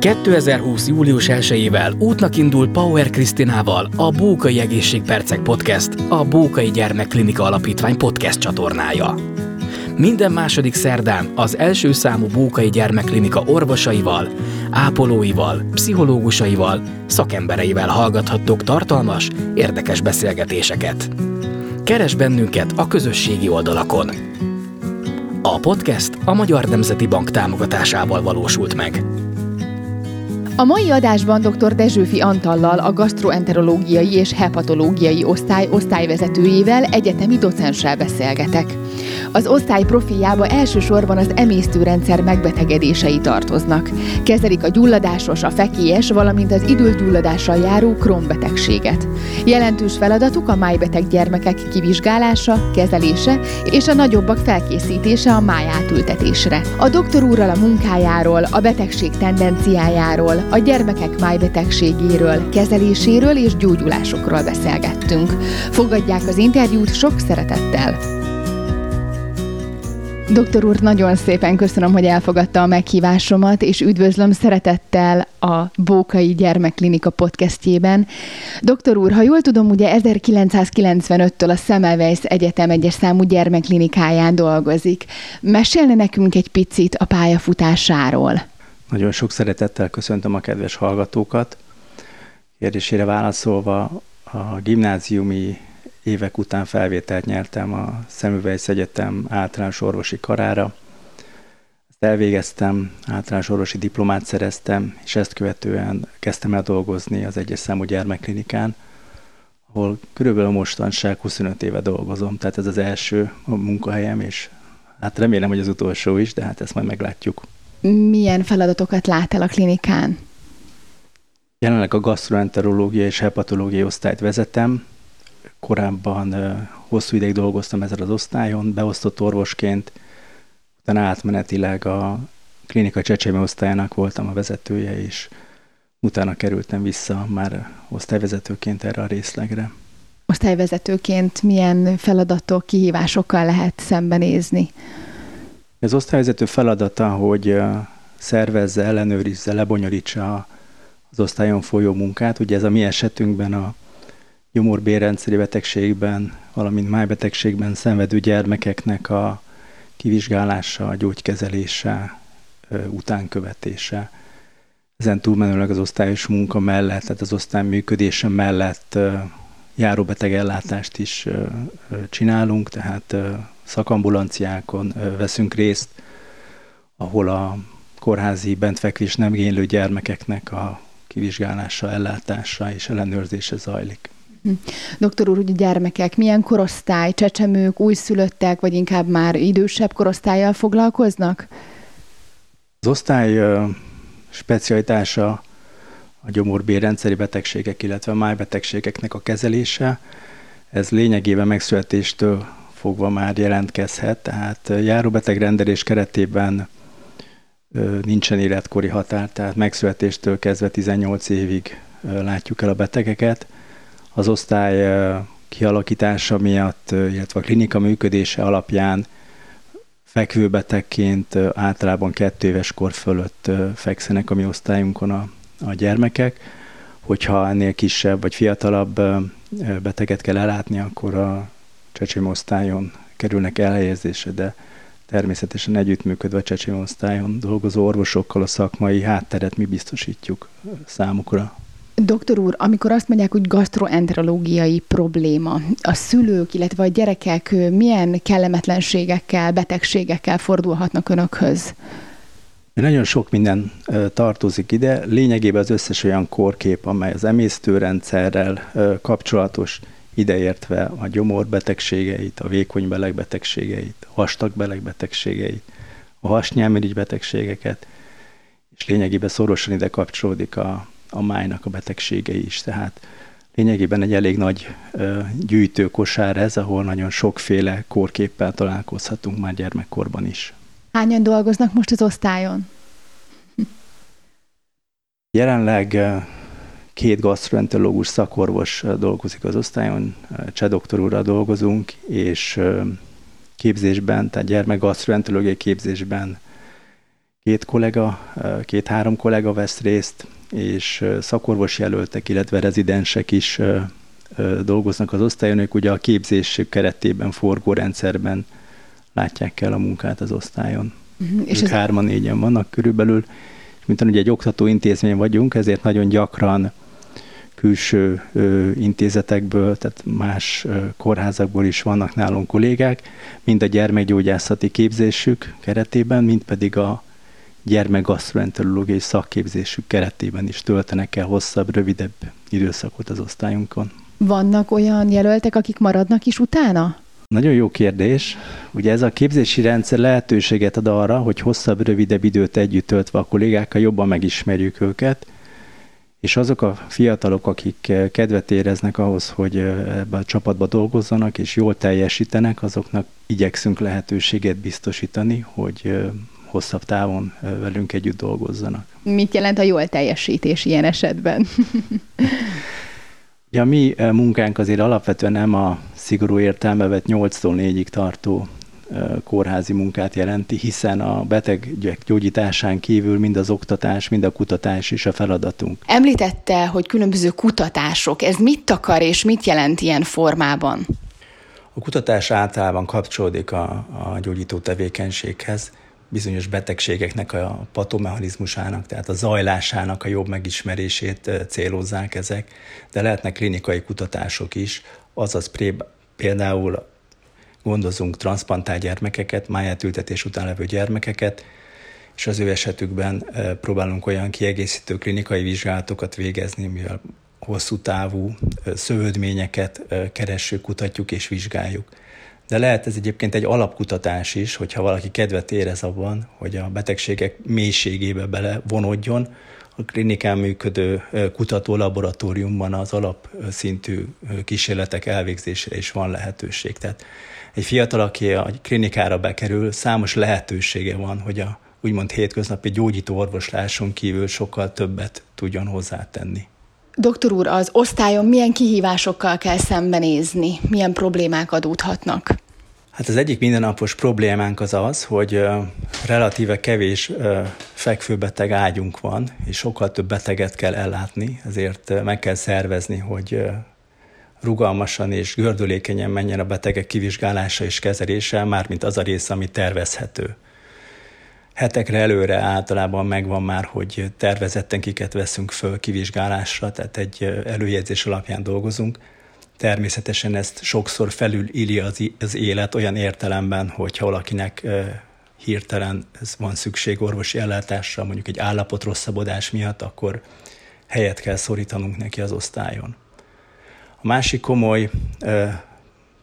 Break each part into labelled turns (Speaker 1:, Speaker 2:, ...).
Speaker 1: 2020. július 1-ével útnak indul Power Krisztinával a Bókai Egészségpercek Podcast, a Bókai Gyermekklinika Alapítvány podcast csatornája. Minden második szerdán az első számú Bókai Gyermekklinika orvosaival, ápolóival, pszichológusaival, szakembereivel hallgathattok tartalmas, érdekes beszélgetéseket. Keres bennünket a közösségi oldalakon. A podcast a Magyar Nemzeti Bank támogatásával valósult meg.
Speaker 2: A mai adásban dr. Dezsőfi Antallal, a gastroenterológiai és hepatológiai osztály osztályvezetőjével, egyetemi docenssel beszélgetek. Az osztály profiába elsősorban az emésztőrendszer megbetegedései tartoznak. Kezelik a gyulladásos, a fekélyes, valamint az időgyulladással járó krónbetegséget. Jelentős feladatuk a májbeteg gyermekek kivizsgálása, kezelése és a nagyobbak felkészítése a májátültetésre. A doktor úrral a munkájáról, a betegség tendenciájáról, a gyermekek májbetegségéről, kezeléséről és gyógyulásokról beszélgettünk. Fogadják az interjút sok szeretettel! Doktor úr, nagyon szépen köszönöm, hogy elfogadta a meghívásomat, és üdvözlöm szeretettel a Bókai Gyermekklinika podcastjében. Doktor úr, ha jól tudom, ugye 1995-től a Semmelweis Egyetem egyes számú gyermekklinikáján dolgozik. Mesélne nekünk egy picit a pályafutásáról?
Speaker 3: Nagyon sok szeretettel köszöntöm a kedves hallgatókat. Kérdésére válaszolva, a gimnáziumi évek után felvételt nyertem a Semmelweis Egyetem általános orvosi karára. Ezt elvégeztem, általános orvosi diplomát szereztem, és ezt követően kezdtem el dolgozni az egyes számú gyermekklinikán, ahol körülbelül mostanság 25 éve dolgozom, tehát ez az első munkahelyem, és hát remélem, hogy az utolsó is, de hát ezt majd meglátjuk.
Speaker 2: Milyen feladatokat lát el a klinikán?
Speaker 3: Jelenleg a gastroenterológia és hepatológiai osztályt vezetem, korábban hosszú ideig dolgoztam ezen az osztályon, beosztott orvosként, utána átmenetileg a klinika csecsemő osztályának voltam a vezetője, és utána kerültem vissza már osztályvezetőként erre a részlegre.
Speaker 2: Osztályvezetőként milyen feladatok, kihívásokkal lehet szembenézni?
Speaker 3: Az osztályvezető feladata, hogy szervezze, ellenőrizze, lebonyolítsa az osztályon folyó munkát. Ugye ez a mi esetünkben a gyomorbérrendszeri betegségben, valamint májbetegségben szenvedő gyermekeknek a kivizsgálása, a gyógykezelése, utánkövetése. Ezen túlmenőleg az osztályos munka mellett, tehát az osztály működése mellett járóbeteg ellátást is csinálunk, tehát szakambulanciákon veszünk részt, ahol a kórházi bentfekvés nem génylő gyermekeknek a kivizsgálása, ellátása és ellenőrzése zajlik.
Speaker 2: Hm. Doktor úr, ugye gyermekek, milyen korosztály, csecsemők, újszülöttek, vagy inkább már idősebb korosztályjal foglalkoznak?
Speaker 3: Az osztály specialitása a gyomorbérrendszeri betegségek, illetve májbetegségeknek a kezelése. Ez lényegében megszületéstől fogva már jelentkezhet, tehát járóbetegrendelés keretében nincsen életkori határ, tehát megszületéstől kezdve 18 évig látjuk el a betegeket – az osztály kialakítása miatt, illetve a klinika működése alapján fekvőbetegként általában kettő éves kor fölött fekszenek a mi osztályunkon a, a gyermekek. Hogyha ennél kisebb vagy fiatalabb beteget kell ellátni, akkor a csecsemő osztályon kerülnek elhelyezésre, de természetesen együttműködve a csecsemő osztályon dolgozó orvosokkal a szakmai hátteret mi biztosítjuk számukra.
Speaker 2: Doktor úr, amikor azt mondják, hogy gastroenterológiai probléma, a szülők, illetve a gyerekek milyen kellemetlenségekkel, betegségekkel fordulhatnak önökhöz?
Speaker 3: Nagyon sok minden tartozik ide, lényegében az összes olyan kórkép, amely az emésztőrendszerrel kapcsolatos, ideértve a gyomorbetegségeit, a vékony belegbetegségeit, a vastag belegbetegségeit, a hasnyálmirigy betegségeket, és lényegében szorosan ide kapcsolódik a a májnak a betegségei is. Tehát lényegében egy elég nagy gyűjtőkosár ez, ahol nagyon sokféle kórképpel találkozhatunk már gyermekkorban is.
Speaker 2: Hányan dolgoznak most az osztályon?
Speaker 3: Jelenleg két gastroenterológus szakorvos dolgozik az osztályon, cseh doktor úrral dolgozunk, és képzésben, tehát gyermek gastroenterológiai képzésben két kollega, két-három kollega vesz részt, és szakorvos jelöltek, illetve rezidensek is dolgoznak az osztályon, ők ugye a képzésük keretében, forgórendszerben látják el a munkát az osztályon. Uh-huh. És ők ez... hárman, négyen vannak körülbelül, és mint ugye egy oktató intézmény vagyunk, ezért nagyon gyakran külső ö, intézetekből, tehát más ö, kórházakból is vannak nálunk kollégák, mind a gyermekgyógyászati képzésük keretében, mind pedig a gyermekgasztroenterológiai szakképzésük keretében is töltenek el hosszabb, rövidebb időszakot az osztályunkon.
Speaker 2: Vannak olyan jelöltek, akik maradnak is utána?
Speaker 3: Nagyon jó kérdés. Ugye ez a képzési rendszer lehetőséget ad arra, hogy hosszabb, rövidebb időt együtt töltve a kollégákkal jobban megismerjük őket, és azok a fiatalok, akik kedvet éreznek ahhoz, hogy ebbe a csapatba dolgozzanak és jól teljesítenek, azoknak igyekszünk lehetőséget biztosítani, hogy hosszabb távon velünk együtt dolgozzanak.
Speaker 2: Mit jelent a jól teljesítés ilyen esetben?
Speaker 3: ja, mi munkánk azért alapvetően nem a szigorú értelme vett 8-tól 4-ig tartó kórházi munkát jelenti, hiszen a beteg gyógyításán kívül mind az oktatás, mind a kutatás is a feladatunk.
Speaker 2: Említette, hogy különböző kutatások. Ez mit akar és mit jelent ilyen formában?
Speaker 3: A kutatás általában kapcsolódik a, a gyógyító tevékenységhez, bizonyos betegségeknek a patomechanizmusának, tehát a zajlásának a jobb megismerését célozzák ezek, de lehetnek klinikai kutatások is, azaz például gondozunk transplantált gyermekeket, májátültetés után levő gyermekeket, és az ő esetükben próbálunk olyan kiegészítő klinikai vizsgálatokat végezni, mivel hosszú távú szövődményeket keressük, kutatjuk és vizsgáljuk. De lehet ez egyébként egy alapkutatás is, hogyha valaki kedvet érez abban, hogy a betegségek mélységébe bele vonodjon, a klinikán működő kutató laboratóriumban az alapszintű kísérletek elvégzésére is van lehetőség. Tehát egy fiatal, aki a klinikára bekerül, számos lehetősége van, hogy a úgymond hétköznapi gyógyító orvosláson kívül sokkal többet tudjon hozzátenni.
Speaker 2: Doktor úr, az osztályon milyen kihívásokkal kell szembenézni? Milyen problémák adódhatnak?
Speaker 3: Hát az egyik mindennapos problémánk az az, hogy relatíve kevés fekvőbeteg ágyunk van, és sokkal több beteget kell ellátni, ezért meg kell szervezni, hogy rugalmasan és gördülékenyen menjen a betegek kivizsgálása és kezelése, mármint az a rész, ami tervezhető. Hetekre előre általában megvan már, hogy tervezetten kiket veszünk föl kivizsgálásra, tehát egy előjegyzés alapján dolgozunk. Természetesen ezt sokszor felül illi az, az élet olyan értelemben, hogyha valakinek hirtelen van szükség orvosi ellátásra, mondjuk egy állapot rosszabbodás miatt, akkor helyet kell szorítanunk neki az osztályon. A másik komoly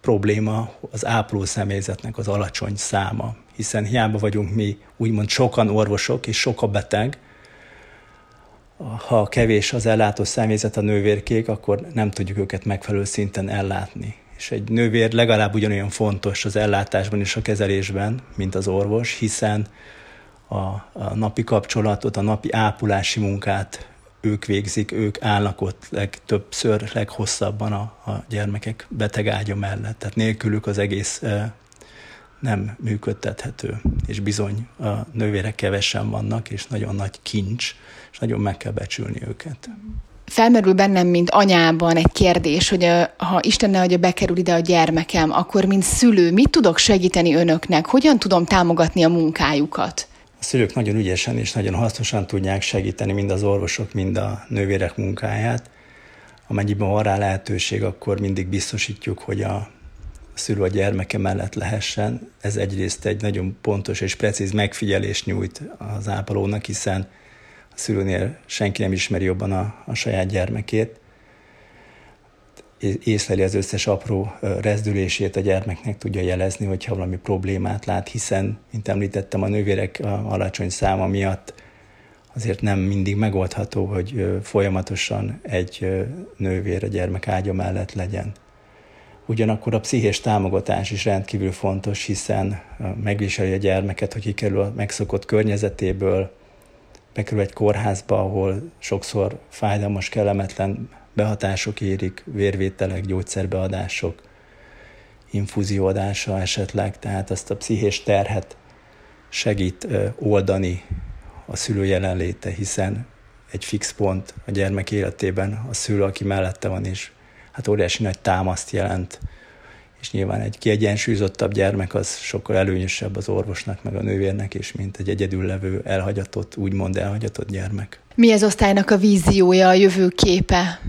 Speaker 3: probléma az ápoló személyzetnek az alacsony száma, hiszen hiába vagyunk mi úgymond sokan orvosok és sok a beteg, ha kevés az ellátó személyzet a nővérkék, akkor nem tudjuk őket megfelelő szinten ellátni. És egy nővér legalább ugyanolyan fontos az ellátásban és a kezelésben, mint az orvos, hiszen a, a napi kapcsolatot, a napi ápolási munkát ők végzik, ők állnak ott legtöbbször, leghosszabban a, a gyermekek beteg ágya mellett. Tehát nélkülük az egész e, nem működtethető. És bizony a nővérek kevesen vannak, és nagyon nagy kincs, és nagyon meg kell becsülni őket.
Speaker 2: Felmerül bennem, mint anyában egy kérdés, hogy ha Isten ne adja, bekerül ide a gyermekem, akkor mint szülő mit tudok segíteni önöknek? Hogyan tudom támogatni a munkájukat?
Speaker 3: A szülők nagyon ügyesen és nagyon hasznosan tudják segíteni mind az orvosok, mind a nővérek munkáját. Amennyiben van rá lehetőség, akkor mindig biztosítjuk, hogy a szülő a gyermeke mellett lehessen. Ez egyrészt egy nagyon pontos és precíz megfigyelést nyújt az ápolónak, hiszen a szülőnél senki nem ismeri jobban a, a saját gyermekét észleli az összes apró rezdülését a gyermeknek, tudja jelezni, hogyha valami problémát lát, hiszen, mint említettem, a nővérek alacsony száma miatt azért nem mindig megoldható, hogy folyamatosan egy nővér a gyermek ágya mellett legyen. Ugyanakkor a pszichés támogatás is rendkívül fontos, hiszen megviseli a gyermeket, hogy kikerül a megszokott környezetéből, bekerül egy kórházba, ahol sokszor fájdalmas, kellemetlen behatások érik, vérvételek, gyógyszerbeadások, infúzióadása esetleg, tehát azt a pszichés terhet segít oldani a szülő jelenléte, hiszen egy fix pont a gyermek életében a szülő, aki mellette van, és hát óriási nagy támaszt jelent, és nyilván egy kiegyensúlyozottabb gyermek az sokkal előnyösebb az orvosnak, meg a nővérnek is, mint egy egyedül levő, elhagyatott, úgymond elhagyatott gyermek.
Speaker 2: Mi az osztálynak a víziója, a jövő képe?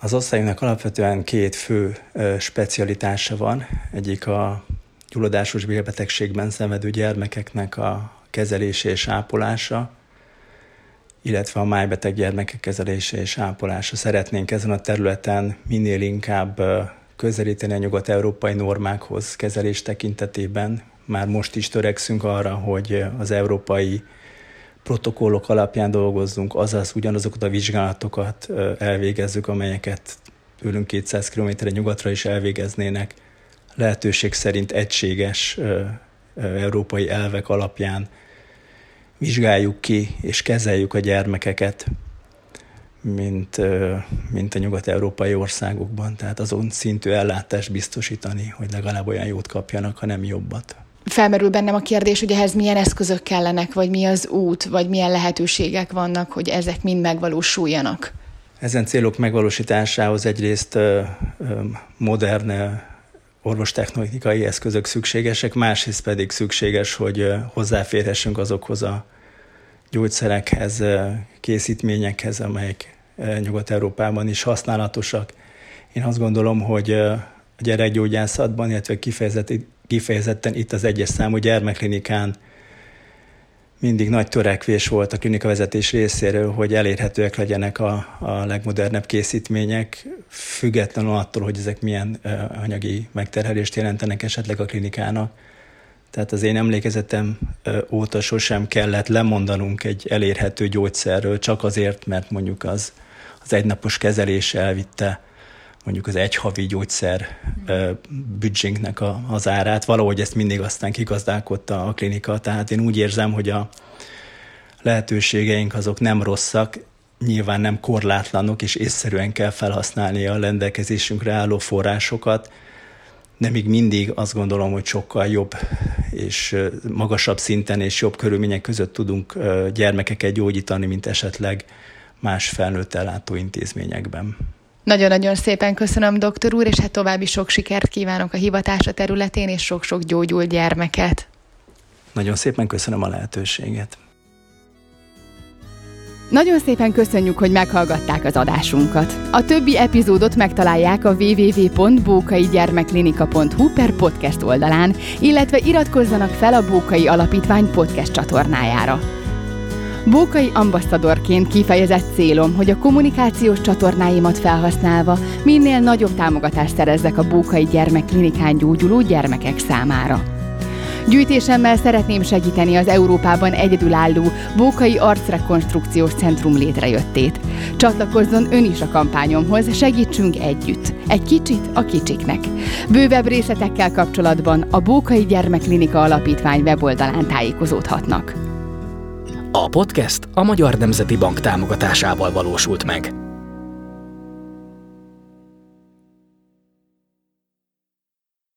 Speaker 3: Az osztályunknak alapvetően két fő specialitása van. Egyik a gyulladásos vérbetegségben szenvedő gyermekeknek a kezelése és ápolása, illetve a májbeteg gyermekek kezelése és ápolása. Szeretnénk ezen a területen minél inkább közelíteni a nyugat-európai normákhoz kezelés tekintetében. Már most is törekszünk arra, hogy az európai protokollok alapján dolgozzunk, azaz ugyanazokat a vizsgálatokat elvégezzük, amelyeket tőlünk 200 km nyugatra is elvégeznének, lehetőség szerint egységes európai elvek alapján vizsgáljuk ki és kezeljük a gyermekeket, mint, mint a nyugat-európai országokban. Tehát azon szintű ellátást biztosítani, hogy legalább olyan jót kapjanak, ha nem jobbat.
Speaker 2: Felmerül bennem a kérdés, hogy ehhez milyen eszközök kellenek, vagy mi az út, vagy milyen lehetőségek vannak, hogy ezek mind megvalósuljanak.
Speaker 3: Ezen célok megvalósításához egyrészt modern orvostechnikai eszközök szükségesek, másrészt pedig szükséges, hogy hozzáférhessünk azokhoz a gyógyszerekhez, készítményekhez, amelyek Nyugat-Európában is használatosak. Én azt gondolom, hogy a gyerekgyógyászatban, illetve kifejezetten itt az egyes számú gyermekklinikán mindig nagy törekvés volt a klinikavezetés részéről, hogy elérhetőek legyenek a, a legmodernebb készítmények, függetlenül attól, hogy ezek milyen anyagi megterhelést jelentenek esetleg a klinikának. Tehát az én emlékezetem óta sosem kellett lemondanunk egy elérhető gyógyszerről, csak azért, mert mondjuk az, az egynapos kezelés elvitte mondjuk az egyhavi gyógyszer büdzsénknek a, az árát. Valahogy ezt mindig aztán kigazdálkodta a klinika, tehát én úgy érzem, hogy a lehetőségeink azok nem rosszak, nyilván nem korlátlanok, és észszerűen kell felhasználni a rendelkezésünkre álló forrásokat, de még mindig azt gondolom, hogy sokkal jobb és magasabb szinten és jobb körülmények között tudunk gyermekeket gyógyítani, mint esetleg más felnőtt ellátó intézményekben.
Speaker 2: Nagyon-nagyon szépen köszönöm, doktor úr, és hát további sok sikert kívánok a hivatása területén, és sok-sok gyógyult gyermeket.
Speaker 3: Nagyon szépen köszönöm a lehetőséget.
Speaker 2: Nagyon szépen köszönjük, hogy meghallgatták az adásunkat. A többi epizódot megtalálják a www.bókaigyermeklinika.hu per podcast oldalán, illetve iratkozzanak fel a Bókai Alapítvány podcast csatornájára. Bókai ambasszadorként kifejezett célom, hogy a kommunikációs csatornáimat felhasználva minél nagyobb támogatást szerezzek a Bókai Gyermekklinikán gyógyuló gyermekek számára. Gyűjtésemmel szeretném segíteni az Európában egyedülálló Bókai Arcrekonstrukciós Centrum létrejöttét. Csatlakozzon ön is a kampányomhoz, segítsünk együtt. Egy kicsit a kicsiknek. Bővebb részletekkel kapcsolatban a Bókai Gyermekklinika Alapítvány weboldalán tájékozódhatnak.
Speaker 1: A podcast a Magyar Nemzeti Bank támogatásával valósult meg.